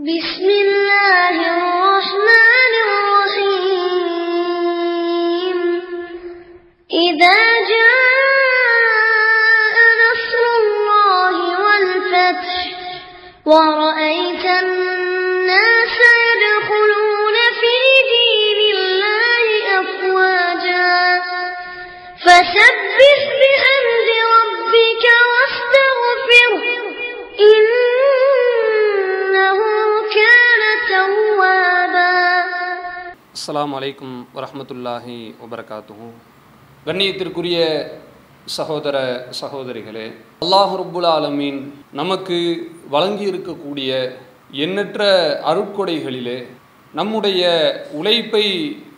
بسم الله الرحمن الرحيم. إذا جاء نصر الله والفتح ورأيت الناس يدخلون في دين الله أفواجا. فسبح بحمد ربك واستغفره அஸ்லாம் அலைக்கும் வரமத்துல்லாஹி வபரகாத்துவும் கண்ணியத்திற்குரிய சகோதர சகோதரிகளே அல்லாஹ் ரபுல் ஆலமீன் நமக்கு வழங்கி இருக்கக்கூடிய எண்ணற்ற அருட்கொடைகளிலே நம்முடைய உழைப்பை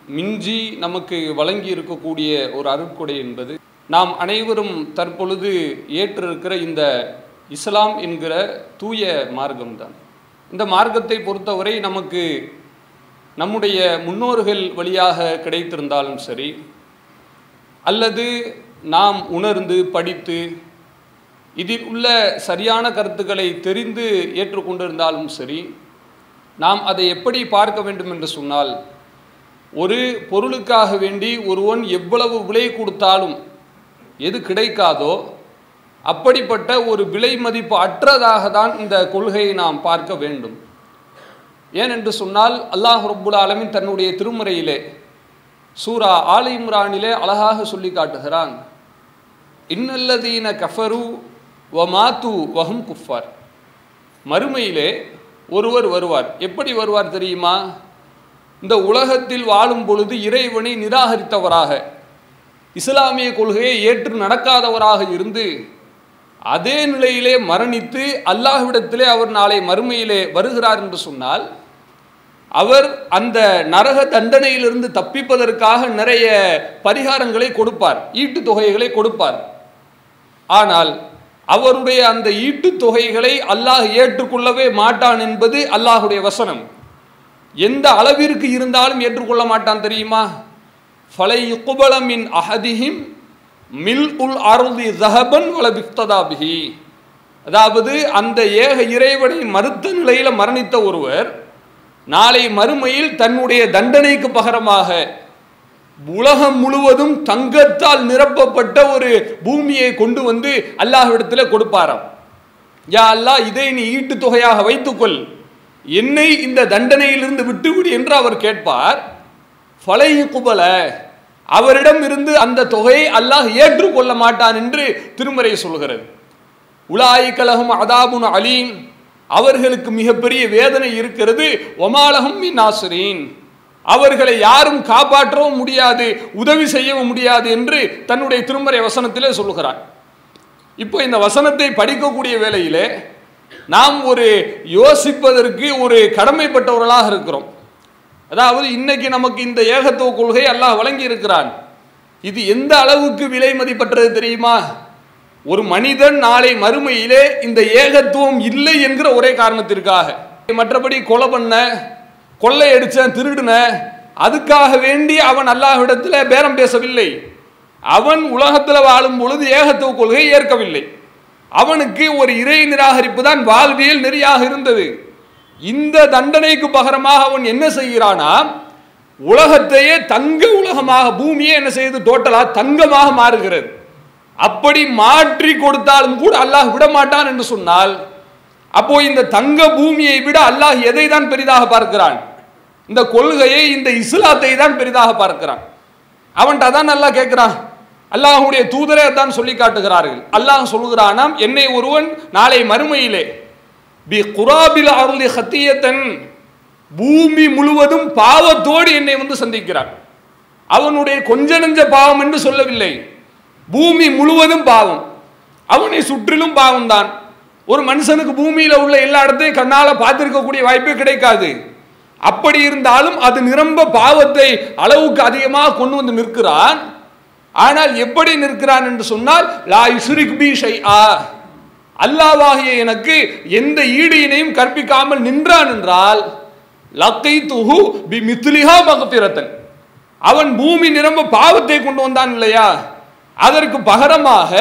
மிஞ்சி நமக்கு வழங்கி இருக்கக்கூடிய ஒரு அருட்கொடை என்பது நாம் அனைவரும் தற்பொழுது ஏற்றிருக்கிற இந்த இஸ்லாம் என்கிற தூய மார்க்கம்தான். இந்த மார்க்கத்தை பொறுத்தவரை நமக்கு நம்முடைய முன்னோர்கள் வழியாக கிடைத்திருந்தாலும் சரி அல்லது நாம் உணர்ந்து படித்து இதில் உள்ள சரியான கருத்துக்களை தெரிந்து ஏற்றுக்கொண்டிருந்தாலும் சரி நாம் அதை எப்படி பார்க்க வேண்டும் என்று சொன்னால் ஒரு பொருளுக்காக வேண்டி ஒருவன் எவ்வளவு விலை கொடுத்தாலும் எது கிடைக்காதோ அப்படிப்பட்ட ஒரு விலை மதிப்பு அற்றதாக தான் இந்த கொள்கையை நாம் பார்க்க வேண்டும். ஏனென்று சொன்னால் அல்லாஹ் ரப்புல் ஆலமின் தன்னுடைய திருமுறையிலே சூரா ஆலை இம்ரானிலே அழகாக சொல்லி காட்டுகிறான். இன்னல்லதீன கஃபரு வ மாத்து வஹும் குஃபார். மறுமையிலே ஒருவர் வருவார். எப்படி வருவார் தெரியுமா? இந்த உலகத்தில் வாழும் பொழுது இறைவனை நிராகரித்தவராக இஸ்லாமிய கொள்கையை ஏற்று நடக்காதவராக இருந்து அதே நிலையிலே மரணித்து அல்லாஹ்விடத்திலே அவர் நாளை மறுமையிலே வருகிறார் என்று சொன்னால் அவர் அந்த நரக தண்டனையிலிருந்து தப்பிப்பதற்காக நிறைய பரிகாரங்களை கொடுப்பார் ஈட்டு தொகைகளை கொடுப்பார். ஆனால் அவருடைய அந்த ஈட்டு தொகைகளை அல்லாஹ் ஏற்றுக்கொள்ளவே மாட்டான் என்பது அல்லாஹுடைய வசனம். எந்த அளவிற்கு இருந்தாலும் ஏற்றுக்கொள்ள மாட்டான் தெரியுமா? ஃபலை குபலமின் அஹதிஹிம் மில் உல் அருதி ஜஹபன் வல பிஃப்ததாபிஹி அதாவது அந்த ஏக இறைவனை மறுத்த நிலையில் மரணித்த ஒருவர் நாளை மறுமையில் தன்னுடைய தண்டனைக்கு பகரமாக உலகம் முழுவதும் தங்கத்தால் நிரப்பப்பட்ட ஒரு பூமியை கொண்டு வந்து அல்லாஹ்விடத்தில் கொடுப்பாராம். யா அல்லாஹ் இதை நீ ஈட்டு தொகையாக வைத்துக்கொள். என்னை இந்த தண்டனையிலிருந்து விட்டுவிடு என்று அவர் கேட்பார். பழைய குபல அவரிடம் இருந்து அந்த தொகையை அல்லாஹ் ஏற்றுக்கொள்ள மாட்டான் என்று திருமறை சொல்கிறது. உலாய் கலகம் அதாபுன் அலீம். அவர்களுக்கு மிகப்பெரிய வேதனை இருக்கிறது. ஒமாலகம் நாசரீன். அவர்களை யாரும் காப்பாற்றவும் முடியாது உதவி செய்யவும் முடியாது என்று தன்னுடைய திருமறை வசனத்திலே சொல்லுகிறார். இப்போ இந்த வசனத்தை படிக்கக்கூடிய வேளையிலே நாம் ஒரு யோசிப்பதற்கு ஒரு கடமைப்பட்டவர்களாக இருக்கிறோம். அதாவது இன்னைக்கு நமக்கு இந்த ஏகத்துவ கொள்கை அல்லாஹ் வழங்கி இருக்கிறான் இது எந்த அளவுக்கு விலை மதிப்பற்றது தெரியுமா? ஒரு மனிதன் நாளை மறுமையிலே இந்த ஏகத்துவம் இல்லை என்கிற ஒரே காரணத்திற்காக. மற்றபடி கொலை பண்ண கொள்ளை அடிச்ச திருடுன அதுக்காக வேண்டி அவன் அல்லாஹ்விடத்தில் பேரம் பேசவில்லை. அவன் உலகத்தில் வாழும் பொழுது ஏகத்துவ கொள்கையை ஏற்கவில்லை. அவனுக்கு ஒரு இறை நிராகரிப்பு தான் வாழ்வியல் நெறியாக இருந்தது. இந்த தண்டனைக்கு பகரமாக அவன் என்ன செய்கிறானா உலகத்தையே தங்க உலகமாக பூமியே என்ன செய்து டோட்டலாக தங்கமாக மாறுகிறது. அப்படி மாற்றி கொடுத்தாலும் கூட அல்லாஹ் விட மாட்டான் என்று சொன்னால் அப்போ இந்த தங்க பூமியை விட அல்லாஹ் எதை தான் பெரிதாக பார்க்கிறான்? இந்த கொள்கையை இந்த இஸ்லாத்தை தான் பெரிதாக பார்க்கிறான். அவன்கிட்ட தான் நல்லா கேட்கிறான். அல்லாஹுடைய தூதரே தான் சொல்லி காட்டுகிறார்கள். அல்லாஹ் சொல்கிறானாம் என்னை ஒருவன் நாளை மறுமையிலே பி குராபில் அருளி ஹத்தியத்தன் பூமி முழுவதும் பாவத்தோடு என்னை வந்து சந்திக்கிறான். அவனுடைய கொஞ்ச நெஞ்ச பாவம் என்று சொல்லவில்லை. பூமி முழுவதும் பாவம். அவனை சுற்றிலும் பாவம் தான் ஒரு மனுஷனுக்கு பூமியில் உள்ள எல்லா இடத்தையும் கண்ணால் பார்த்துருக்கக்கூடிய வாய்ப்பே கிடைக்காது. அப்படி இருந்தாலும் அது நிரம்ப பாவத்தை அளவுக்கு அதிகமாக கொண்டு வந்து நிற்கிறான். ஆனால் எப்படி நிற்கிறான் என்று சொன்னால் லா யுஸ்ரிக் பி ஷைஆ. அல்லாவாகிய எனக்கு எந்த ஈடு இணையும் கற்பிக்காமல் நின்றான் என்றால் லக்கை துஹு பி மித்லிஹா மகப்பிரத்தன் அவன் பூமி நிரம்ப பாவத்தை கொண்டு வந்தான் இல்லையா? அதற்கு பகரமாக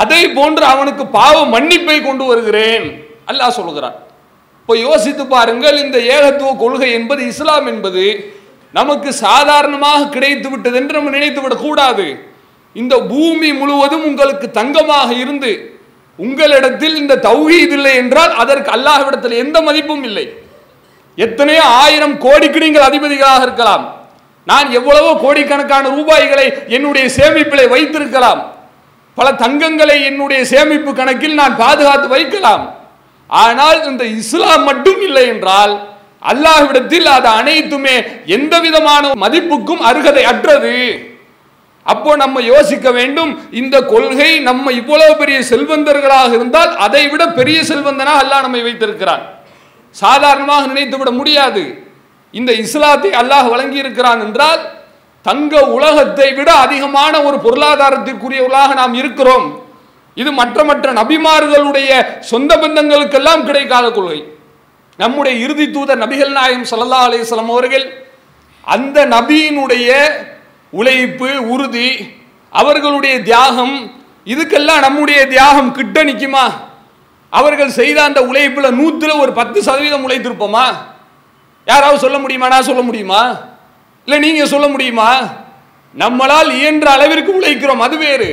அதை போன்று அவனுக்கு பாவ மன்னிப்பை கொண்டு வருகிறேன். அல்லாஹ் சொல்கிறான் இப்போ யோசித்து பாருங்கள் இந்த ஏகத்துவ கொள்கை என்பது இஸ்லாம் என்பது நமக்கு சாதாரணமாக கிடைத்து விட்டது என்று நம்ம நினைத்து விடக்கூடாது. இந்த பூமி முழுவதும் உங்களுக்கு தங்கமாக இருந்து உங்களிடத்தில் இந்த தௌஹீத் இல்லை என்றால் அதற்கு அல்லாஹ்விடத்தில் எந்த மதிப்பும் இல்லை. எத்தனையோ ஆயிரம் கோடிக்கு நீங்கள் அதிபதிகளாக இருக்கலாம். நான் எவ்வளவோ கோடிக்கணக்கான ரூபாய்களை என்னுடைய சேமிப்பில் வைத்திருக்கலாம். பல தங்கங்களை என்னுடைய சேமிப்பு கணக்கில் நான் பாதுகாத்து வைக்கலாம். ஆனால் இந்த இஸ்லாம் மட்டும் இல்லை என்றால் அல்லாஹ்விடத்தில் அது அனைத்துமே எந்த விதமான மதிப்புக்கும் அருகதை அற்றது. அப்போ நம்ம யோசிக்க வேண்டும் இந்த கொள்கை நம்ம இவ்வளவு பெரிய செல்வந்தர்களாக இருந்தால் அதை விட பெரிய செல்வந்தனாக அல்லாஹ் நம்மை வைத்திருக்கிறான். சாதாரணமாக நினைத்து விட முடியாது. இந்த இஸ்லாத்தை அல்லாஹ் வழங்கியிருக்கிறான் என்றால் தங்க உலகத்தை விட அதிகமான ஒரு பொருளாதாரத்திற்குரியவர்களாக நாம் இருக்கிறோம். இது மற்ற மற்ற நபிமார்களுடைய சொந்த பந்தங்களுக்கெல்லாம் கிடைக்காத கொள்கை. நம்முடைய இறுதி தூதர் நபிகள் நாயகம் சல்லா அலிஸ்லாம் அவர்கள் அந்த நபியினுடைய உழைப்பு உறுதி அவர்களுடைய தியாகம் இதுக்கெல்லாம் நம்முடைய தியாகம் கிட்ட நிற்குமா அவர்கள் செய்த அந்த உழைப்பில் நூற்றில் ஒரு பத்து சதவீதம் உழைத்திருப்போமா? யாராவது சொல்ல முடியுமா நான் சொல்ல முடியுமா? இல்லை நீங்கள் சொல்ல முடியுமா? நம்மளால் இயன்ற அளவிற்கு உழைக்கிறோம் அது வேறு.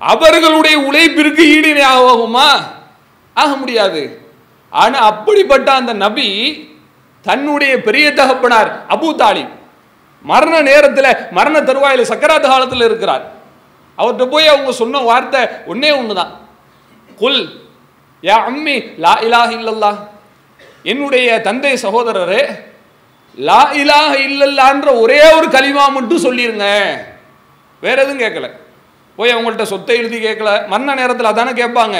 அவர்களுடைய உழைப்பிற்கு ஈடு ஆகுமா? ஆக முடியாது. ஆனால் அப்படிப்பட்ட அந்த நபி தன்னுடைய பெரிய தகப்பனார் அபூ தாலிப் மரண நேரத்தில் மரண தருவாயில் சக்கராத்து காலத்தில் இருக்கிறார். அவர்கிட்ட போய் அவங்க சொன்ன வார்த்தை ஒன்னே தான் குல் யா அம்மி லா இலாஹ இல்லல்லா என்னுடைய தந்தை சகோதரரே லா இலாஹ இல்லல்லான்ற ஒரே ஒரு கலிமா மட்டும் சொல்லிருங்க. வேற எதுவும் கேட்கல. போய் அவங்கள்ட்ட சொத்தை எழுதி கேட்கல. மரண நேரத்தில் அதானே கேட்பாங்க.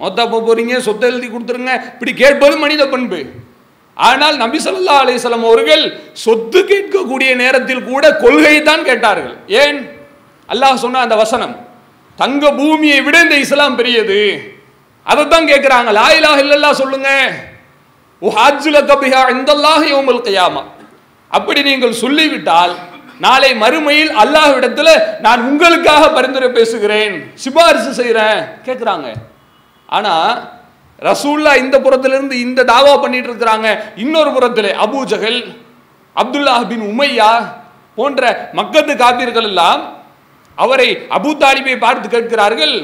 மொத்தா போக போறீங்க? சொத்தை எழுதி கொடுத்துருங்க. இப்படி கேட்பது மனித பண்பு. ஆனால் நபி சொல்லா அலிசலம் அவர்கள் சொத்து கேட்கக்கூடிய நேரத்தில் கூட கொள்கை தான் கேட்டார்கள். ஏன்? அல்லாஹ் சொன்ன அந்த வசனம் தங்க பூமியை விட இந்த இஸ்லாம் பெரியது. அதைத்தான் கேட்குறாங்க. லா இல்லல்லா சொல்லுங்கள் சொல்லுங்க கபிஹா இந்தல்லாஹி அப்படி நீங்கள் சொல்லிவிட்டால் நாளை மறுமையில் அல்லாஹ்விடத்தில் நான் உங்களுக்காக பரிந்துரை பேசுகிறேன். சிபாரிசு செய்கிறேன் கேட்குறாங்க ஆனால் ரசூல்லா இந்த புறத்திலிருந்து இந்த தாவா பண்ணிட்டு இருக்கிறாங்க. இன்னொரு புறத்தில் Abu Jahl Abdullah bin Umayya போன்ற மக்கத்து காப்பீர்கள் எல்லாம் அவரை அபூ தாலிபை பார்த்து கேட்கிறார்கள்.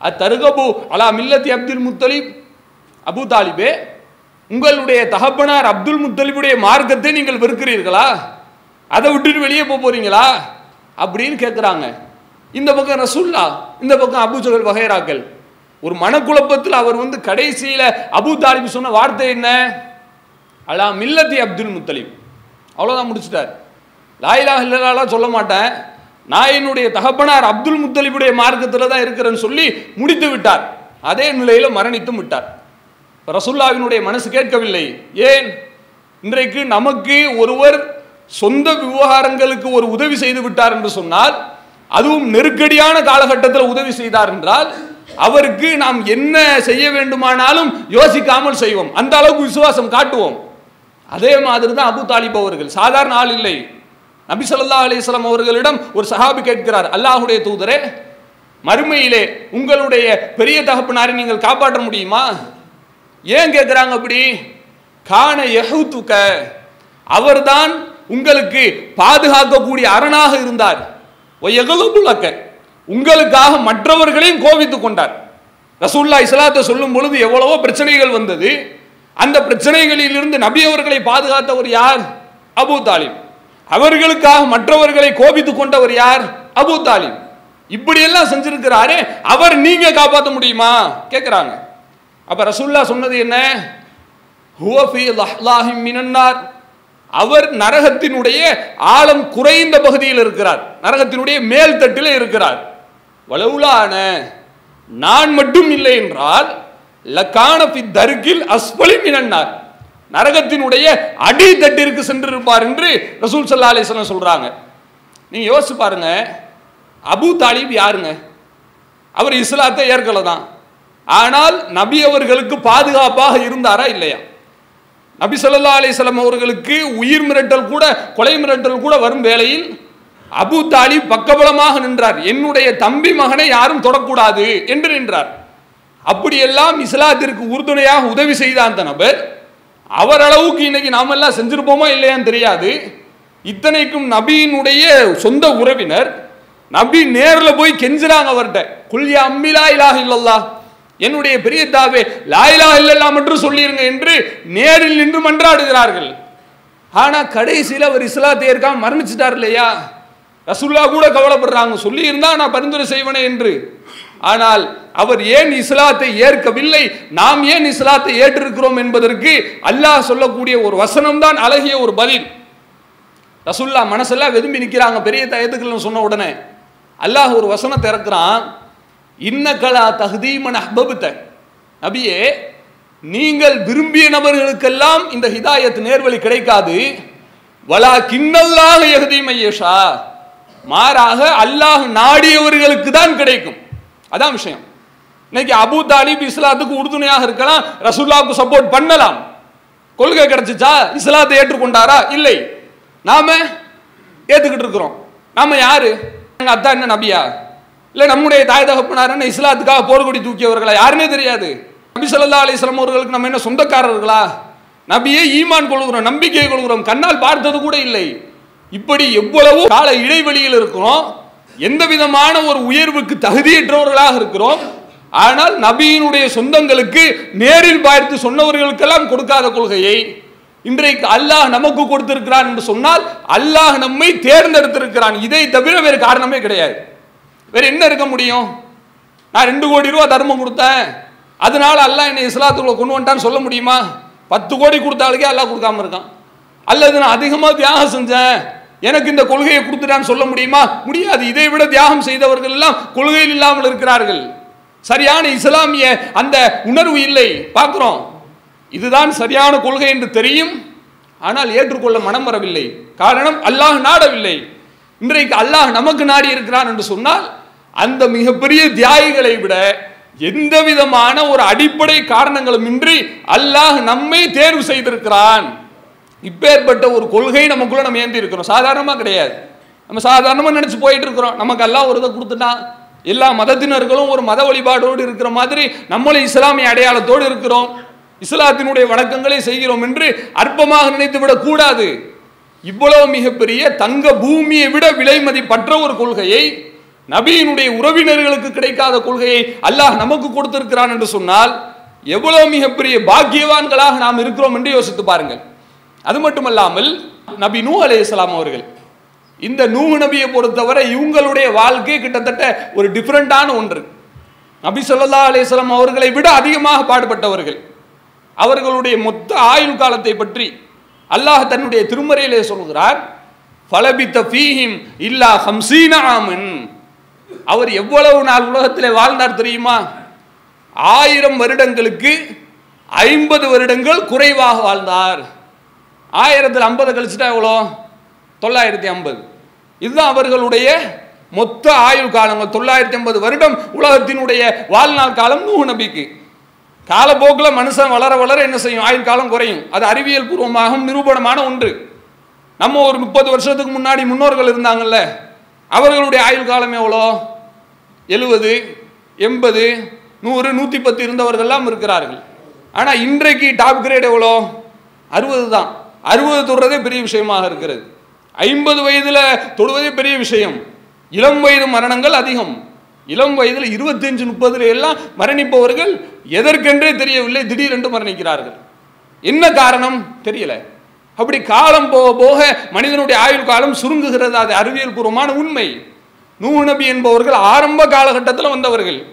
அத்தருகபு அலா மில்லத்தி அப்துல் முத்தலிப் அபூ தாலிபே உங்களுடைய தகப்பனார் அப்துல் முத்தலிபுடைய மார்க்கத்தை நீங்கள் வெறுக்கிறீர்களா? அதை விட்டுட்டு வெளியே போக போறீங்களா? அப்படின்னு கேட்குறாங்க இந்த பக்கம் ரசுல்லா இந்த பக்கம் அபுஜகல் வகைராக்கள். ஒரு மனக்குழப்பத்தில் அவர் வந்து கடைசியில் அபு தாலிப் சொன்ன வார்த்தை என்ன? அலா மில்லத்தி அப்துல் முத்தலிப். அவ்வளோதான் முடிச்சிட்டார். லாயிலா இல்லலாலாம் சொல்ல மாட்டேன். நான் என்னுடைய தகப்பனார் அப்துல் முத்தலிபுடைய மார்க்கத்தில் தான் இருக்கிறேன்னு சொல்லி முடித்து விட்டார். அதே நிலையில் மரணித்தும் விட்டார். ரசுல்லாவினுடைய மனசு கேட்கவில்லை. ஏன்? இன்றைக்கு நமக்கு ஒருவர் சொந்த விவகாரங்களுக்கு ஒரு உதவி செய்து விட்டார் என்று சொன்னால் அதுவும் நெருக்கடியான காலகட்டத்தில் உதவி செய்தார் என்றால் அவருக்கு நாம் என்ன செய்ய வேண்டுமானாலும் யோசிக்காமல் செய்வோம். அந்த அளவுக்கு விசுவாசம் காட்டுவோம். அதே மாதிரி தான் அபு தாலிப் அவர்கள். சாதாரண ஆள் இல்லை. நபி சொல்லா அலிஸ்லாம் அவர்களிடம் ஒரு சஹாபி கேட்கிறார். அல்லாஹுடைய தூதரே மறுமையிலே உங்களுடைய பெரிய தகப்பனாரை நீங்கள் காப்பாற்ற முடியுமா? ஏன் கேட்குறாங்க அப்படி காண எஹூத்துக்க அவர்தான் உங்களுக்கு பாதுகாக்கக்கூடிய அரணாக இருந்தார். ஒயகலுபுலக்க உங்களுக்காக மற்றவர்களையும் கோபித்துக் கொண்டார். ரசூல்லா இஸ்லாத்தை சொல்லும் பொழுது எவ்வளவோ பிரச்சனைகள் வந்தது. அந்த பிரச்சனைகளில் இருந்து நபி அவர்களை பாதுகாத்தவர் யார்? அபூ தாலிம் அவர்களுக்காக மற்றவர்களை கோபித்துக் கொண்டவர் யார்? அபூ தாலிம் இப்படியெல்லாம் செஞ்சிருக்கிறாரு அவர் நீங்க காப்பாற்ற முடியுமா? கேட்குறாங்க அப்போ ரசுல்லா சொன்னது என்ன? ஹுவஃபி மினன்னார். அவர் நரகத்தினுடைய ஆழம் குறைந்த பகுதியில் இருக்கிறார். நரகத்தினுடைய மேல் தட்டில் இருக்கிறார். வலவுலான நான் மட்டும் இல்லை என்றால் லக்கானபி தர்கில் அஸ்பலி மினன்னார். நரகத்தினுடைய அடி தட்டிற்கு சென்றிருப்பார் என்று ரசூல் சல்லா அலிஸ்லாம் சொல்றாங்க. நீங்க யோசிச்சு பாருங்க அபு தாலிப் யாருங்க? அவர் இஸ்லாத்தை ஏற்கலை தான். ஆனால் நபி அவர்களுக்கு பாதுகாப்பாக இருந்தாரா இல்லையா? நபி சொல்லா அலைஹி அவர்களுக்கு உயிர் மிரட்டல் கூட கொலை மிரட்டல் கூட வரும் வேளையில் அபு தாலிப் பக்கபலமாக நின்றார். என்னுடைய தம்பி மகனை யாரும் தொடக்கூடாது என்று நின்றார். அப்படியெல்லாம் இஸ்லாத்திற்கு உறுதுணையாக உதவி செய்த அந்த நபர் அவர் அளவுக்கு இன்னைக்கு நாமெல்லாம் செஞ்சிருப்போமா இல்லையான்னு தெரியாது. இத்தனைக்கும் நபியினுடைய சொந்த உறவினர் நபி நேரில் போய் கெஞ்சுறாங்க அவர்கிட்ட. குல்யா அம்மிலா இலாக இல்லல்லா என்னுடைய பெரிய தாவே லாயிலா இல்லல்லா என்று சொல்லிருங்க என்று நேரில் நின்று மன்றாடுகிறார்கள். ஆனால் கடைசியில் அவர் இஸ்லாத்தை ஏற்காம மரணிச்சிட்டார் இல்லையா? ரசுல்லா கூட கவலைப்படுறாங்க. சொல்லியிருந்தா நான் பரிந்துரை செய்வனே என்று. ஆனால் அவர் ஏன் இஸ்லாத்தை ஏற்கவில்லை? நாம் ஏன் இஸ்லாத்தை ஏற்றிருக்கிறோம் என்பதற்கு அல்லாஹ் சொல்லக்கூடிய ஒரு வசனம்தான் அழகிய ஒரு பதில். ரசுல்லா மனசெல்லாம் வெதும்பி நிற்கிறாங்க பெரிய தயத்துக்கள்னு சொன்ன உடனே அல்லாஹ் ஒரு வசனத்தை இறக்குறான். இன்னகலா தகுதீமன் அஹ்பபுத்த நபியே நீங்கள் விரும்பிய நபர்களுக்கெல்லாம் இந்த ஹிதாயத் நேர்வழி கிடைக்காது. வலா கிண்ணல்லாக எகதீமையேஷா மாறாக அல்லாஹ் நாடியவர்களுக்கு தான் கிடைக்கும். அதான் விஷயம். இன்னைக்கு அபு தாலிப் இஸ்லாத்துக்கு உறுதுணையாக இருக்கலாம் ரசூல்லாவுக்கு சப்போர்ட் பண்ணலாம். கொள்கை கிடைச்சிச்சா? இஸ்லாத்தை ஏற்றுக்கொண்டாரா? இல்லை. நாம ஏத்துக்கிட்டு இருக்கிறோம். நாம யாரு? எங்க அத்தா என்ன நபியா? இல்லை நம்முடைய தாய் தகப்பனார் என்ன இஸ்லாத்துக்காக போர்கொடி தூக்கியவர்களா? யாருன்னே தெரியாது. நபி சொல்லா அலிஸ்லாம் அவர்களுக்கு நம்ம என்ன சொந்தக்காரர்களா? நபியே ஈமான் கொள்கிறோம் நம்பிக்கை கொள்கிறோம் கண்ணால் பார்த்தது கூட இல்லை. இப்படி எவ்வளவு கால இடைவெளியில் இருக்கிறோம் எந்த விதமான ஒரு உயர்வுக்கு தகுதியற்றவர்களாக இருக்கிறோம் ஆனால் நபியினுடைய சொந்தங்களுக்கு நேரில் பார்த்து சொன்னவர்களுக்கெல்லாம் கொடுக்காத கொள்கையை இன்றைக்கு அல்லாஹ் நமக்கு கொடுத்திருக்கிறான் என்று சொன்னால் அல்லாஹ் நம்மை தேர்ந்தெடுத்திருக்கிறான். இதை தவிர வேறு காரணமே கிடையாது. வேறு என்ன இருக்க முடியும்? நான் ரெண்டு கோடி ரூபா தர்மம் கொடுத்தேன். அதனால அல்லாஹ் என்னை இஸ்லாத்துக்குள்ள கொண்டு வந்துட்டான்னு சொல்ல முடியுமா? பத்து கோடி கொடுத்தாளுக்கே அல்லாஹ் கொடுக்காம இருக்கான். அல்லது நான் அதிகமாக தியாகம் செஞ்சேன். எனக்கு இந்த கொள்கையை கொடுத்துட்டான்னு சொல்ல முடியுமா? முடியாது. இதை விட தியாகம் செய்தவர்கள் எல்லாம் கொள்கையில் இல்லாமல் இருக்கிறார்கள். சரியான இஸ்லாமிய அந்த உணர்வு இல்லை. பார்க்குறோம். இதுதான் சரியான கொள்கை என்று தெரியும். ஆனால் ஏற்றுக்கொள்ள மனம் வரவில்லை. காரணம் அல்லாஹ் நாடவில்லை. இன்றைக்கு அல்லாஹ் நமக்கு நாடி இருக்கிறான் என்று சொன்னால் அந்த மிகப்பெரிய தியாகிகளை விட எந்த விதமான ஒரு அடிப்படை காரணங்களும் இன்றி அல்லாஹ் நம்மை தேர்வு செய்திருக்கிறான். இப்பேற்பட்ட ஒரு கொள்கை நமக்குள்ள நம்ம ஏந்தி இருக்கிறோம். சாதாரணமாக கிடையாது. நம்ம சாதாரணமாக நினச்சி போயிட்டு இருக்கிறோம். நமக்கு எல்லாம் ஒரு இதை கொடுத்துட்டான் எல்லா மதத்தினர்களும் ஒரு மத வழிபாடோடு இருக்கிற மாதிரி நம்மளும் இஸ்லாமிய அடையாளத்தோடு இருக்கிறோம். இஸ்லாத்தினுடைய வணக்கங்களை செய்கிறோம் என்று அற்பமாக நினைத்து விடக்கூடாது இவ்வளவு மிகப்பெரிய தங்க பூமியை விட விலை மதிப்பற்ற ஒரு கொள்கையை நபியினுடைய உறவினர்களுக்கு கிடைக்காத கொள்கையை அல்லாஹ் நமக்கு கொடுத்திருக்கிறான் என்று சொன்னால் எவ்வளவு மிகப்பெரிய பாக்கியவான்களாக நாம் இருக்கிறோம் என்று யோசித்து பாருங்கள். அது மட்டுமல்லாமல் நபி நூ அலைஹிஸ்ஸலாம் அவர்கள் இந்த நூ நபியை பொறுத்தவரை இவங்களுடைய வாழ்க்கை கிட்டத்தட்ட ஒரு டிஃப்ரெண்டான ஒன்று. நபி சொல்லா அலேஸ்லாம் அவர்களை விட அதிகமாக பாடுபட்டவர்கள். அவர்களுடைய மொத்த ஆயுள் காலத்தை பற்றி அல்லாஹ் தன்னுடைய திருமறையிலே சொல்கிறார் ஃபலபித்த ஃபீஹிம் இல்லா ஹம்சீன ஆமன். அவர் எவ்வளவு நாள் உலகத்திலே வாழ்ந்தார் தெரியுமா? ஆயிரம் வருடங்களுக்கு ஐம்பது வருடங்கள் குறைவாக வாழ்ந்தார். ஆயிரத்தில் ஐம்பது கழிச்சுட்டா எவ்வளோ? தொள்ளாயிரத்தி ஐம்பது. இதுதான் அவர்களுடைய மொத்த ஆயுள் காலங்கள் தொள்ளாயிரத்தி ஐம்பது வருடம் உலகத்தினுடைய வாழ்நாள் காலம் நூஹ் நபிக்கு. காலப்போக்கில் மனுஷன் வளர வளர என்ன செய்யும்? ஆயுள் காலம் குறையும். அது அறிவியல் பூர்வமாகவும் நிரூபணமான ஒன்று. நம்ம ஒரு முப்பது வருஷத்துக்கு முன்னாடி முன்னோர்கள் இருந்தாங்கல்ல அவர்களுடைய ஆயுள் காலம் எவ்வளோ? எழுபது எண்பது நூறு நூற்றி பத்து இருந்தவர்கள்லாம் இருக்கிறார்கள். ஆனால் இன்றைக்கு டாப் கிரேட் எவ்வளோ? அறுபது தான். அறுபது தொடுறதே பெரிய விஷயமாக இருக்கிறது. ஐம்பது வயதில் தொடுவதே பெரிய விஷயம். இளம் வயது மரணங்கள் அதிகம். இளம் வயதில் இருபத்தஞ்சு முப்பதுல எல்லாம் மரணிப்பவர்கள் எதற்கென்றே தெரியவில்லை திடீரென்று மரணிக்கிறார்கள். என்ன காரணம்? தெரியல. அப்படி காலம் போக போக மனிதனுடைய ஆயுள் காலம் சுருங்குகிறது? அது அறிவியல் பூர்வமான உண்மை. நூ நபி என்பவர்கள் ஆரம்ப காலகட்டத்தில் வந்தவர்கள்.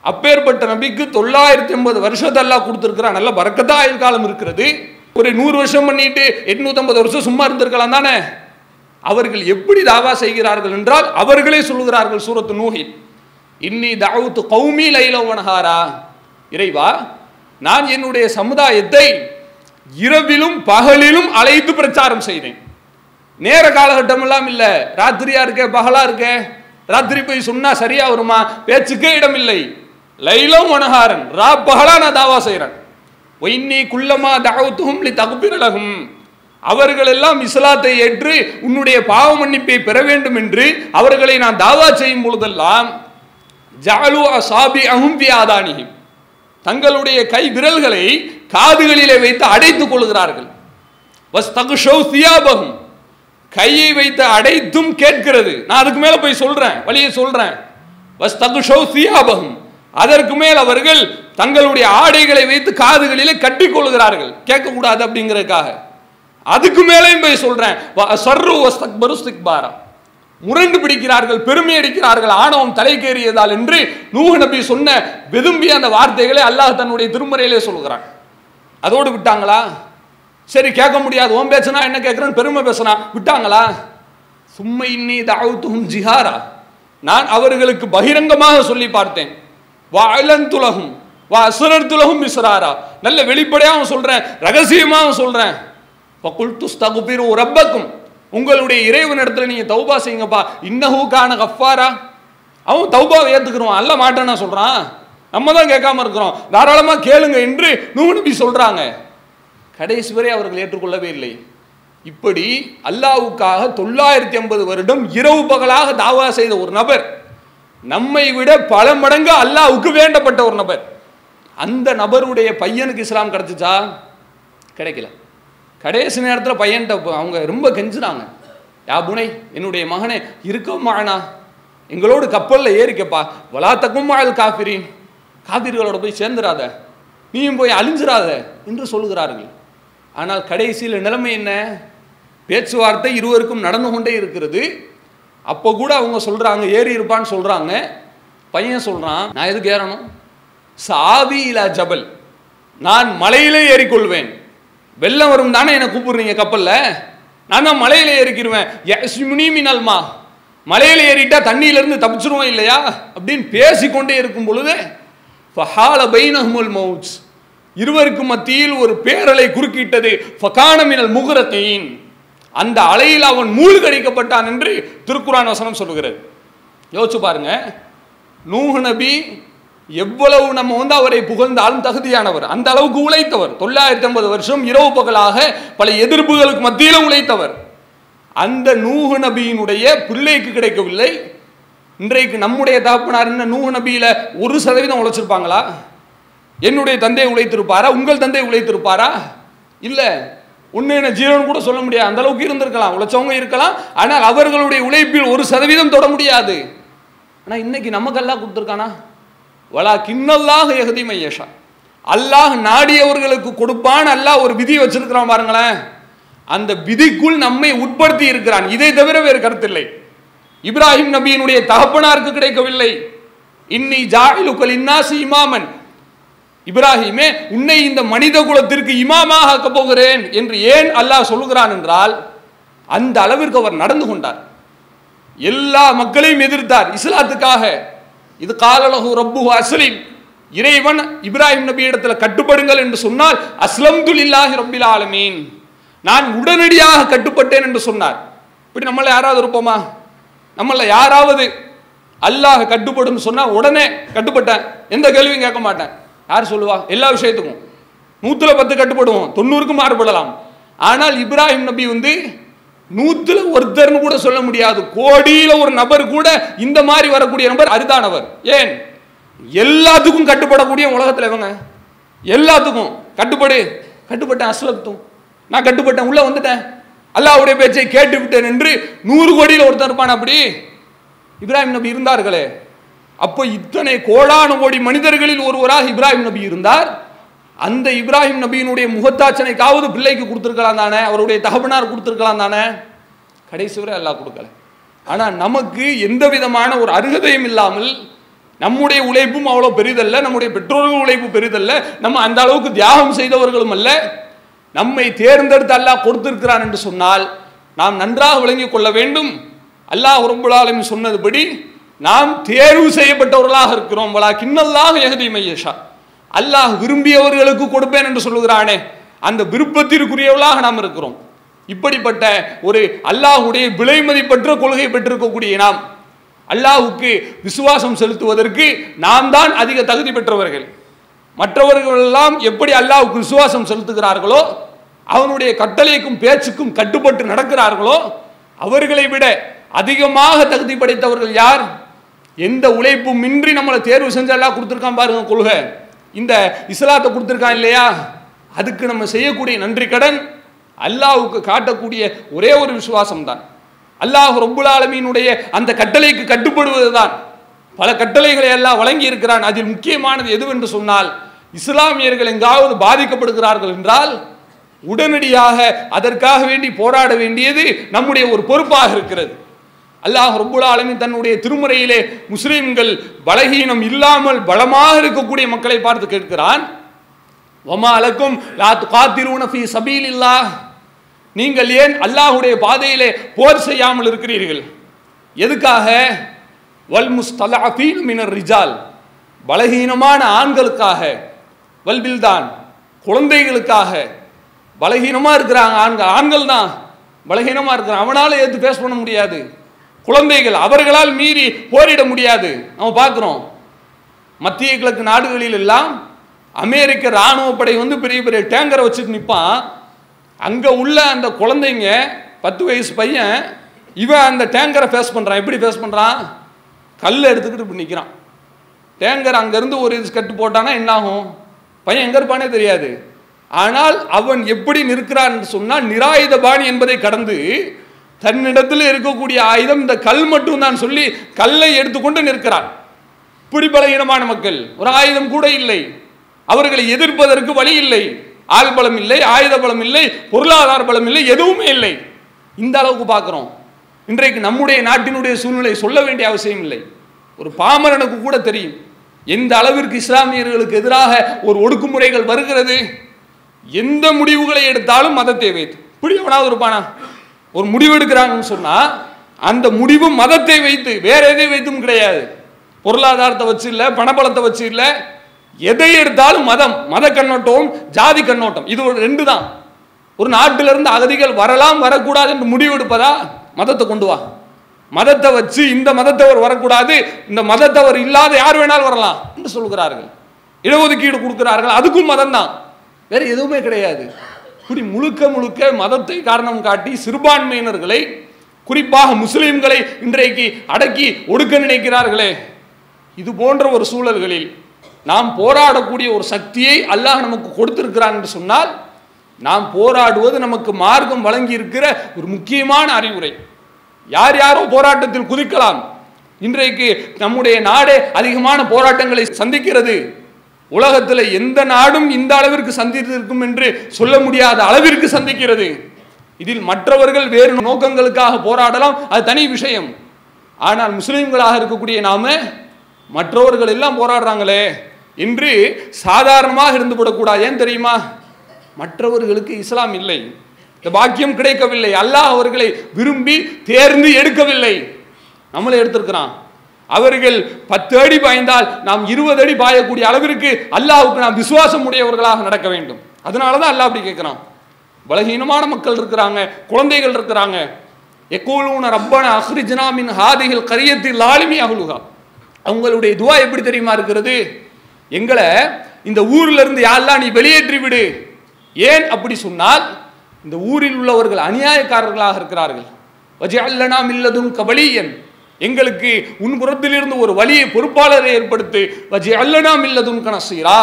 அப்பேற்பட்ட நபிக்கு தொள்ளாயிரத்தி எண்பது வருஷத்தெல்லாம் கொடுத்துருக்கிறான். நல்ல பறக்கத்தா ஆயுள் காலம் இருக்கிறது. ஒரு நூறு வருஷம் பண்ணிட்டு எட்நூத்தம்பது வருஷம் சும்மா இருந்திருக்கலாம் தானே? அவர்கள் எப்படி தாவா செய்கிறார்கள் என்றால் அவர்களே சொல்லுகிறார்கள் சூரத்து நூஹின் இன்னி தாவுத்து கௌமி லைலவனஹாரா இறைவா நான் என்னுடைய சமுதாயத்தை இரவிலும் பகலிலும் அழைத்து பிரச்சாரம் செய்தேன். நேர காலகட்டம் எல்லாம் இல்லை. ராத்திரியா இருக்க பகலா இருக்க? ராத்திரி போய் சொன்னா சரியா வருமா? பேச்சுக்கே இடம் இல்லை லைலம் மனஹாரன் ரா பகலா நான் தாவா செய்கிறேன் ஒயின்னி குள்ளமா தாவத்துகும் லி தகுப்பிரலகும் அவர்கள் எல்லாம் இஸ்லாத்தை ஏற்று உன்னுடைய பாவ மன்னிப்பை பெற வேண்டும் என்று அவர்களை நான் தாவா செய்யும் பொழுதெல்லாம் ஜாலு அசாபி அஹும் ஆதானியும் தங்களுடைய கை விரல்களை காதுகளிலே வைத்து அடைத்துக் கொள்கிறார்கள். வஸ் தகுஷோ சியாபகும் கையை வைத்து அடைத்தும் கேட்கிறது. நான் அதுக்கு மேலே போய் சொல்கிறேன் வழியை சொல்கிறேன் வஸ் தகுஷோ சியாபகும் அதற்கு மேல் அவர்கள் தங்களுடைய ஆடைகளை வைத்து காதுகளிலே கட்டிக் கொள்கிறார்கள். கேட்கக்கூடாது அப்படிங்கிறதுக்காக. அதுக்கு மேலேயும் போய் சொல்கிறேன் வ- வஸ் வஸ்தக்பரு ஸ்திக்பாரா. முரண்டு பிடிக்கிறார்கள் பெருமை அடிக்கிறார்கள் ஆணவம் தலைக்கேறியதால் என்று நூஹ் நபி சொன்ன விரும்பிய அந்த வார்த்தைகளை அல்லாஹ் தன்னுடைய திருமறையிலே சொல்கிறான். அதோடு விட்டாங்களா? சரி கேட்க முடியாது. ஓம் பேசுனா என்ன கேட்குறேன்னு பெருமை பேசுனா. விட்டாங்களா? சும்மை இன்னி தாவுத்தும் ஜிஹாரா. நான் அவர்களுக்கு பகிரங்கமாக சொல்லி பார்த்தேன். வா அலந்துலகும் வா அசுரத்துலகும் மிஸ்ராரா. நல்ல வெளிப்படையாகவும் சொல்றேன் ரகசியமாகவும் சொல்றேன். பகுல்துஸ்தகுபிரு ரப்பக்கும். உங்களுடைய இறைவனிடத்தில் நீங்கள் தௌபா செய்யுங்கப்பா. இன்னஹூக்கான கஃபாரா. அவன் தௌபாவை ஏற்றுக்கிறோம் அல்ல மாட்டேன்னா சொல்கிறான் நம்ம தான் கேட்காம இருக்கிறோம். தாராளமாக கேளுங்க என்று நூஹ் சொல்கிறாங்க கடைசி வரை அவர்கள் ஏற்றுக்கொள்ளவே இல்லை. இப்படி அல்லாவுக்காக தொள்ளாயிரத்தி ஐம்பது வருடம் இரவு பகலாக தாவா செய்த ஒரு நபர் நம்மை விட பல மடங்கு அல்லாவுக்கு வேண்டப்பட்ட ஒரு நபர். அந்த நபருடைய பையனுக்கு இஸ்லாம் கிடைச்சிச்சா? கிடைக்கல. கடைசி நேரத்தில் பையன்கிட்ட அவங்க ரொம்ப கெஞ்சுனாங்க யா புனை என்னுடைய மகனே இருக்க மகனா எங்களோடு கப்பலில் ஏறிக்கப்பா. வலாத்தக்கும் தக்கும் காஃபிரின். காபிர்களோட போய் சேர்ந்துடாத நீயும் போய் அழிஞ்சிடாத என்று சொல்லுகிறார்கள். ஆனால் கடைசியில் நிலைமை என்ன? பேச்சுவார்த்தை இருவருக்கும் நடந்து கொண்டே இருக்கிறது. அப்போ கூட அவங்க சொல்கிறாங்க ஏறி இருப்பான்னு சொல்கிறாங்க பையன் சொல்கிறான் நான் எதுக்கு ஏறணும்? சாவி இலா ஜபல். நான் மலையிலே ஏறிக்கொள்வேன். வெள்ளம் வரும் தானே என்னை கூப்பிடுறீங்க கப்பலில்? நான் தான் மலையில் ஏறிக்கிடுவேன் யஸ்மினி மினல்மா மலையில் ஏறிட்டா தண்ணியிலேருந்து தப்பிச்சிருவோம் இல்லையா? அப்படின்னு பேசிக்கொண்டே இருக்கும் பொழுது ஃபஹால பைனஹுமுல் மௌஜ் இருவருக்கு மத்தியில் ஒரு பேரலை குறுக்கிட்டது. ஃபகான மினல் முகுரத்தையின் அந்த அலையில் அவன் மூழ்கடிக்கப்பட்டான் என்று திருக்குறான் வசனம் சொல்லுகிறது. யோசிச்சு பாருங்க. நூஹ் நபி எவ்வளவு நம்ம வந்து அவரை புகழ்ந்தாலும் தகுதியானவர். அந்த அளவுக்கு உழைத்தவர். தொள்ளாயிரத்தி ஐம்பது வருஷம் இரவு பகலாக பல எதிர்ப்புகளுக்கு மத்தியில் உழைத்தவர். அந்த நூஹ் நபியினுடைய பிள்ளைக்கு கிடைக்கவில்லை. இன்றைக்கு நம்முடைய தகப்பனார் என்ன நூஹ் நபியில ஒரு சதவீதம் உழைச்சிருப்பாங்களா? என்னுடைய தந்தை உழைத்திருப்பாரா? உங்கள் தந்தை உழைத்திருப்பாரா? இல்லை. ஒன்று என்ன ஜீரோன்னு கூட சொல்ல முடியாது. அந்த அளவுக்கு இருந்திருக்கலாம். உழைச்சவங்க இருக்கலாம். ஆனால் அவர்களுடைய உழைப்பில் ஒரு சதவீதம் தொட முடியாது. ஆனால் இன்னைக்கு நமக்கெல்லாம் கொடுத்துருக்கானா? வலா கிண்ணல்லாக எகதி மையஷா அல்லாஹ் நாடியவர்களுக்கு கொடுப்பான் அல்லாஹ் ஒரு விதி வச்சிருக்கிறான் பாருங்களேன். அந்த விதிக்குள் நம்மை உட்படுத்தி இருக்கிறான். இதை தவிர வேறு கருத்தில்லை. இப்ராஹிம் நபியினுடைய தகப்பனாருக்கு கிடைக்கவில்லை. இன்னி ஜாயிலுக்கல் இன்னாசி இமாமன். இப்ராஹிமே உன்னை இந்த மனித குலத்திற்கு இமாமாக ஆக்கப் போகிறேன் என்று ஏன் அல்லாஹ் சொல்லுகிறான் என்றால் அந்த அளவிற்கு அவர் நடந்து கொண்டார். எல்லா மக்களையும் எதிர்த்தார் இஸ்லாத்துக்காக. இது காலலகு ரப்பு அஸ்லீம். இறைவன் இப்ராஹிம் நபி இடத்துல கட்டுப்படுங்கள் என்று சொன்னால் அஸ்லம் துலில்லாஹி ரப்பில் ஆலமீன். நான் உடனடியாக கட்டுப்பட்டேன் என்று சொன்னார். இப்படி நம்மள யாராவது இருப்போமா? நம்மள யாராவது அல்லாஹ் கட்டுப்படும் சொன்னால் உடனே கட்டுப்பட்டேன். எந்த கேள்வியும் கேட்க மாட்டேன். யார் சொல்லுவா? எல்லா விஷயத்துக்கும். நூற்றில் பத்து கட்டுப்படுவோம். தொண்ணூறுக்கு மாறுபடலாம். ஆனால் இப்ராஹிம் நபி வந்து நூத்துல ஒருத்தர்னு கூட சொல்ல முடியாது. கோடியில ஒரு நபர் கூட இந்த மாதிரி வரக்கூடிய நபர் அரிதானவர். ஏன்? எல்லாத்துக்கும் கட்டுப்படக்கூடிய உலகத்துல இவங்க. எல்லாத்துக்கும். கட்டுப்படு. கட்டுப்பட்டேன் அஸ்லத்தும். நான் கட்டுப்பட்டேன். உள்ள வந்துட்டேன். அல்லாவுடைய பேச்சை கேட்டு விட்டேன் என்று நூறு கோடியில் ஒருத்தர் இருப்பான் அப்படி? இப்ராஹிம் நபி இருந்தார்களே. அப்போ இத்தனை கோடான கோடி மனிதர்களில் ஒருவராக இப்ராஹிம் நபி இருந்தார். அந்த இப்ராஹிம் நபியினுடைய முகத்தாச்சனைக்காவது பிள்ளைக்கு கொடுத்துருக்கலாம் தானே? அவருடைய தகவனார் கொடுத்துருக்கலாம் தானே? கடைசி வரை அல்லாஹ் கொடுக்கல. ஆனால் நமக்கு எந்த விதமான ஒரு அருகதையும் இல்லாமல் நம்முடைய உழைப்பும் அவ்வளோ பெரிதல்ல நம்முடைய பெற்றோர்கள் உழைப்பு பெரிதல்ல நம்ம அந்த அளவுக்கு தியாகம் செய்தவர்களும் அல்ல. நம்மை தேர்ந்தெடுத்து அல்லாஹ் கொடுத்திருக்கிறான் என்று சொன்னால் நாம் நன்றாக விளங்கிக் கொள்ள வேண்டும். அல்லாஹ் ரப்புல் சொன்னதுபடி நாம் தேர்வு செய்யப்பட்டவர்களாக இருக்கிறோம். வலா கிண்ணல்லாக எகதி மையஷா. அல்லாஹ் விரும்பியவர்களுக்கு கொடுப்பேன் என்று சொல்லுகிறானே அந்த விருப்பத்திற்குரியவர்களாக நாம் இருக்கிறோம். இப்படிப்பட்ட ஒரு அல்லாஹ்வுடைய விலை மதிப்பற்ற கொள்கை பெற்றிருக்கக்கூடிய நாம் அல்லாஹுக்கு விசுவாசம் செலுத்துவதற்கு நாம் தான் அதிக தகுதி பெற்றவர்கள். மற்றவர்களெல்லாம் எப்படி அல்லாஹுக்கு விசுவாசம் செலுத்துகிறார்களோ அவனுடைய கட்டளைக்கும் பேச்சுக்கும் கட்டுப்பட்டு நடக்கிறார்களோ அவர்களை விட அதிகமாக தகுதி படைத்தவர்கள் யார்? எந்த உழைப்பும் இன்றி நம்மளை தேர்வு செஞ்சு அல்லாஹ் கொடுத்துருக்கான் பாருங்க கொள்கை. இந்த இஸ்லாத்தை கொடுத்துருக்கான் இல்லையா? அதுக்கு நம்ம செய்யக்கூடிய நன்றி கடன் அல்லாவுக்கு காட்டக்கூடிய ஒரே ஒரு விசுவாசம் தான் அல்லாஹ் ரப்புல் ஆலமீனுடைய அந்த கட்டளைக்கு கட்டுப்படுவதுதான். பல கட்டளைகளை எல்லாம் வழங்கி இருக்கிறான். அதில் முக்கியமானது எதுவென்று சொன்னால் இஸ்லாமியர்கள் எங்காவது பாதிக்கப்படுகிறார்கள் என்றால் உடனடியாக அதற்காக வேண்டி போராட வேண்டியது நம்முடைய ஒரு பொறுப்பாக இருக்கிறது. அல்லாஹ் ரப்புல் ஆலமின் தன்னுடைய திருமுறையிலே முஸ்லீம்கள் பலகீனம் இல்லாமல் பலமாக இருக்கக்கூடிய மக்களை பார்த்து கேட்கிறான். வமா அலக்கும் லா துகாத்திரூன ஃபீ இல்லா நீங்கள் ஏன் அல்லாஹுடைய பாதையிலே போர் செய்யாமல் இருக்கிறீர்கள்? எதுக்காக? வல் முஸ்தலஃபீன் மினர் ரிஜால். பலகீனமான ஆண்களுக்காக. வல்பில்தான் குழந்தைகளுக்காக. பலகீனமாக இருக்கிறாங்க ஆண்கள் ஆண்கள் தான் பலகீனமாக இருக்கிறான் அவனால் ஏத்து பேஸ் பண்ண முடியாது. குழந்தைகள் அவர்களால் மீறி போரிட முடியாது. நம்ம பார்க்குறோம். மத்திய கிழக்கு நாடுகளில் எல்லாம் அமெரிக்க இராணுவ படை வந்து பெரிய பெரிய டேங்கரை வச்சுட்டு நிற்பான் அங்கே உள்ள அந்த குழந்தைங்க பத்து வயசு பையன் இவன் அந்த டேங்கரை ஃபேஸ் பண்ணுறான் எப்படி ஃபேஸ் பண்ணுறான் கல் எடுத்துக்கிட்டு இப்படி நிற்கிறான் டேங்கர் அங்கேருந்து ஒரு இது கட்டு போட்டானா என்னாகும்? பையன் எங்கே இருப்பானே தெரியாது. ஆனால் அவன் எப்படி நிற்கிறான் சொன்னால் சொன்னால் நிராயுதபாணி என்பதை கடந்து தன்னிடத்தில் இருக்கக்கூடிய ஆயுதம் இந்த கல் மட்டும் தான் சொல்லி கல்லை எடுத்துக்கொண்டு நிற்கிறான் இப்படி பலகீனமான மக்கள் ஒரு ஆயுதம் கூட இல்லை. அவர்களை எதிர்ப்பதற்கு வழி இல்லை. ஆள் பலம் இல்லை ஆயுத பலம் இல்லை பொருளாதார பலம் இல்லை எதுவுமே இல்லை. இந்த அளவுக்கு பார்க்குறோம். இன்றைக்கு நம்முடைய நாட்டினுடைய சூழ்நிலை சொல்ல வேண்டிய அவசியம் இல்லை. ஒரு பாமரனுக்கு கூட தெரியும். எந்த அளவிற்கு இஸ்லாமியர்களுக்கு எதிராக ஒரு ஒடுக்குமுறைகள் வருகிறது? எந்த முடிவுகளை எடுத்தாலும் மதத்தை வைத்து. இப்படி எவனாவது இருப்பானா? ஒரு முடிவு எடுக்கிறாங்கன்னு சொன்னால் அந்த முடிவு மதத்தை வைத்து வேற எதை வைத்தும் கிடையாது. பொருளாதாரத்தை வச்சு இல்லை பணபலத்தை வச்சு இல்லை. எதை எடுத்தாலும் மதம் மத கண்ணோட்டம் ஜாதி கண்ணோட்டம் இது ஒரு ரெண்டு தான். ஒரு நாட்டிலிருந்து அகதிகள் வரலாம் வரக்கூடாது என்று முடிவெடுப்பதா மதத்தை கொண்டு வா. மதத்தை வச்சு இந்த மதத்தவர் வரக்கூடாது இந்த மதத்தவர் இல்லாத யார் வேணாலும் வரலாம் என்று சொல்கிறார்கள். இடஒதுக்கீடு கொடுக்கிறார்கள் அதுக்கும் மதம் தான் வேற எதுவுமே கிடையாது. இப்படி முழுக்க முழுக்க மதத்தை காரணம் காட்டி சிறுபான்மையினர்களை குறிப்பாக முஸ்லீம்களை இன்றைக்கு அடக்கி ஒடுக்க நினைக்கிறார்களே. இது போன்ற ஒரு சூழல்களில் நாம் போராடக்கூடிய ஒரு சக்தியை அல்லாஹ் நமக்கு கொடுத்திருக்கிறான் என்று சொன்னால் நாம் போராடுவது நமக்கு மார்க்கம் வழங்கி இருக்கிற ஒரு முக்கியமான அறிவுரை. யார் யாரோ போராட்டத்தில் குதிக்கலாம். இன்றைக்கு நம்முடைய நாடே அதிகமான போராட்டங்களை சந்திக்கிறது. உலகத்தில் எந்த நாடும் இந்த அளவிற்கு சந்தித்திருக்கும் என்று சொல்ல முடியாத அளவிற்கு சந்திக்கிறது. இதில் மற்றவர்கள் வேறு நோக்கங்களுக்காக போராடலாம் அது தனி விஷயம். ஆனால் முஸ்லீம்களாக இருக்கக்கூடிய நாம மற்றவர்கள் எல்லாம் போராடுறாங்களே என்று சாதாரணமாக இருந்து விடக்கூடாது. ஏன் தெரியுமா? மற்றவர்களுக்கு இஸ்லாம் இல்லை. இந்த பாக்கியம் கிடைக்கவில்லை. அல்லாஹ் அவர்களை விரும்பி தேர்ந்து எடுக்கவில்லை. நம்மளை எடுத்திருக்கிறான். அவர்கள் பத்து அடி பாய்ந்தால் நாம் இருபது அடி பாயக்கூடிய அளவிற்கு அல்லாவுக்கு நாம் விசுவாசம் உடையவர்களாக நடக்க வேண்டும். அதனால தான் அல்லாஹ் அப்படி கேட்குறான். பலகீனமான மக்கள் இருக்கிறாங்க குழந்தைகள் இருக்கிறாங்க. எக்கோலூன ரப்பன அஹ்ரிஜ்னா மின் ஹாதிகள் கரியத்தில் லாலிமி அகுலுகா அவங்களுடைய துவா எப்படி தெரியுமா இருக்கிறது? எங்களை இந்த ஊரில் இருந்து யாரெல்லாம் நீ வெளியேற்றி விடு? ஏன் அப்படி சொன்னால் இந்த ஊரில் உள்ளவர்கள் அநியாயக்காரர்களாக இருக்கிறார்கள். வஜஅல்லனா மில்லதுன் கபலியன். எங்களுக்கு உன் புறத்திலிருந்து ஒரு வழியை பொறுப்பாளரை ஏற்படுத்து. வஜி அல்லனாம் இல்லதுன் கணசீரா.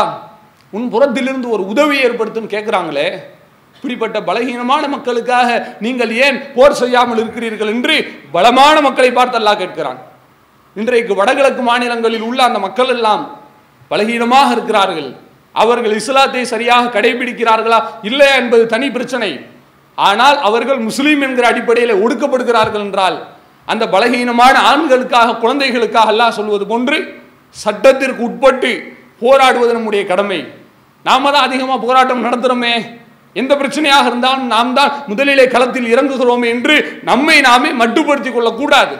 உன் புறத்திலிருந்து ஒரு உதவியை ஏற்படுத்துன்னு கேட்குறாங்களே இப்படிப்பட்ட பலகீனமான மக்களுக்காக நீங்கள் ஏன் போர் செய்யாமல் இருக்கிறீர்கள் என்று பலமான மக்களை பார்த்து அல்லாஹ் கேட்கிறான். இன்றைக்கு வடகிழக்கு மாநிலங்களில் உள்ள அந்த மக்கள் எல்லாம் பலகீனமாக இருக்கிறார்கள். அவர்கள் இஸ்லாத்தை சரியாக கடைபிடிக்கிறார்களா? இல்லையா என்பது தனி பிரச்சனை. ஆனால் அவர்கள் முஸ்லீம் என்கிற அடிப்படையில் ஒடுக்கப்படுகிறார்கள் என்றால் அந்த பலகீனமான ஆண்களுக்காக குழந்தைகளுக்காக அல்லாஹ் சொல்வது போன்று சட்டத்திற்கு உட்பட்டு போராடுவது நம்முடைய கடமை. நாம தான் அதிகமாக போராட்டம் நடத்துகிறோமே எந்த பிரச்சனையாக இருந்தாலும் நாம் தான் முதலிலே களத்தில் இறங்குகிறோமே என்று நம்மை நாமே மட்டுப்படுத்திக் கொள்ளக்கூடாது.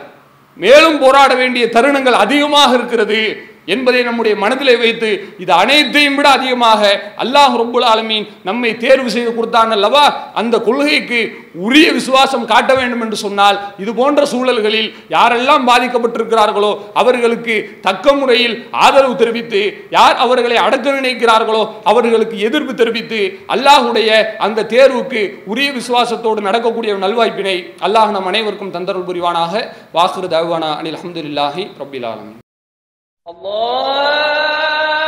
மேலும் போராட வேண்டிய தருணங்கள் அதிகமாக இருக்கிறது. என்பதை நம்முடைய மனதிலே வைத்து இது அனைத்தையும் விட அதிகமாக அல்லாஹ் ரப்புல் ஆலமீன் நம்மை தேர்வு செய்து கொடுத்தான் அல்லவா? அந்த கொள்கைக்கு உரிய விசுவாசம் காட்ட வேண்டும் என்று சொன்னால் இது போன்ற சூழல்களில் யாரெல்லாம் பாதிக்கப்பட்டிருக்கிறார்களோ அவர்களுக்கு தக்க முறையில் ஆதரவு தெரிவித்து யார் அவர்களை அடக்க நினைக்கிறார்களோ அவர்களுக்கு எதிர்ப்பு தெரிவித்து அல்லாஹுடைய அந்த தேர்வுக்கு உரிய விசுவாசத்தோடு நடக்கக்கூடிய நல்வாய்ப்பினை அல்லாஹ் நம் அனைவருக்கும் தந்தருள் புரிவானாக. வாக்குறு தவானா அனில் அஹமதுல்லாஹி ரபில் الله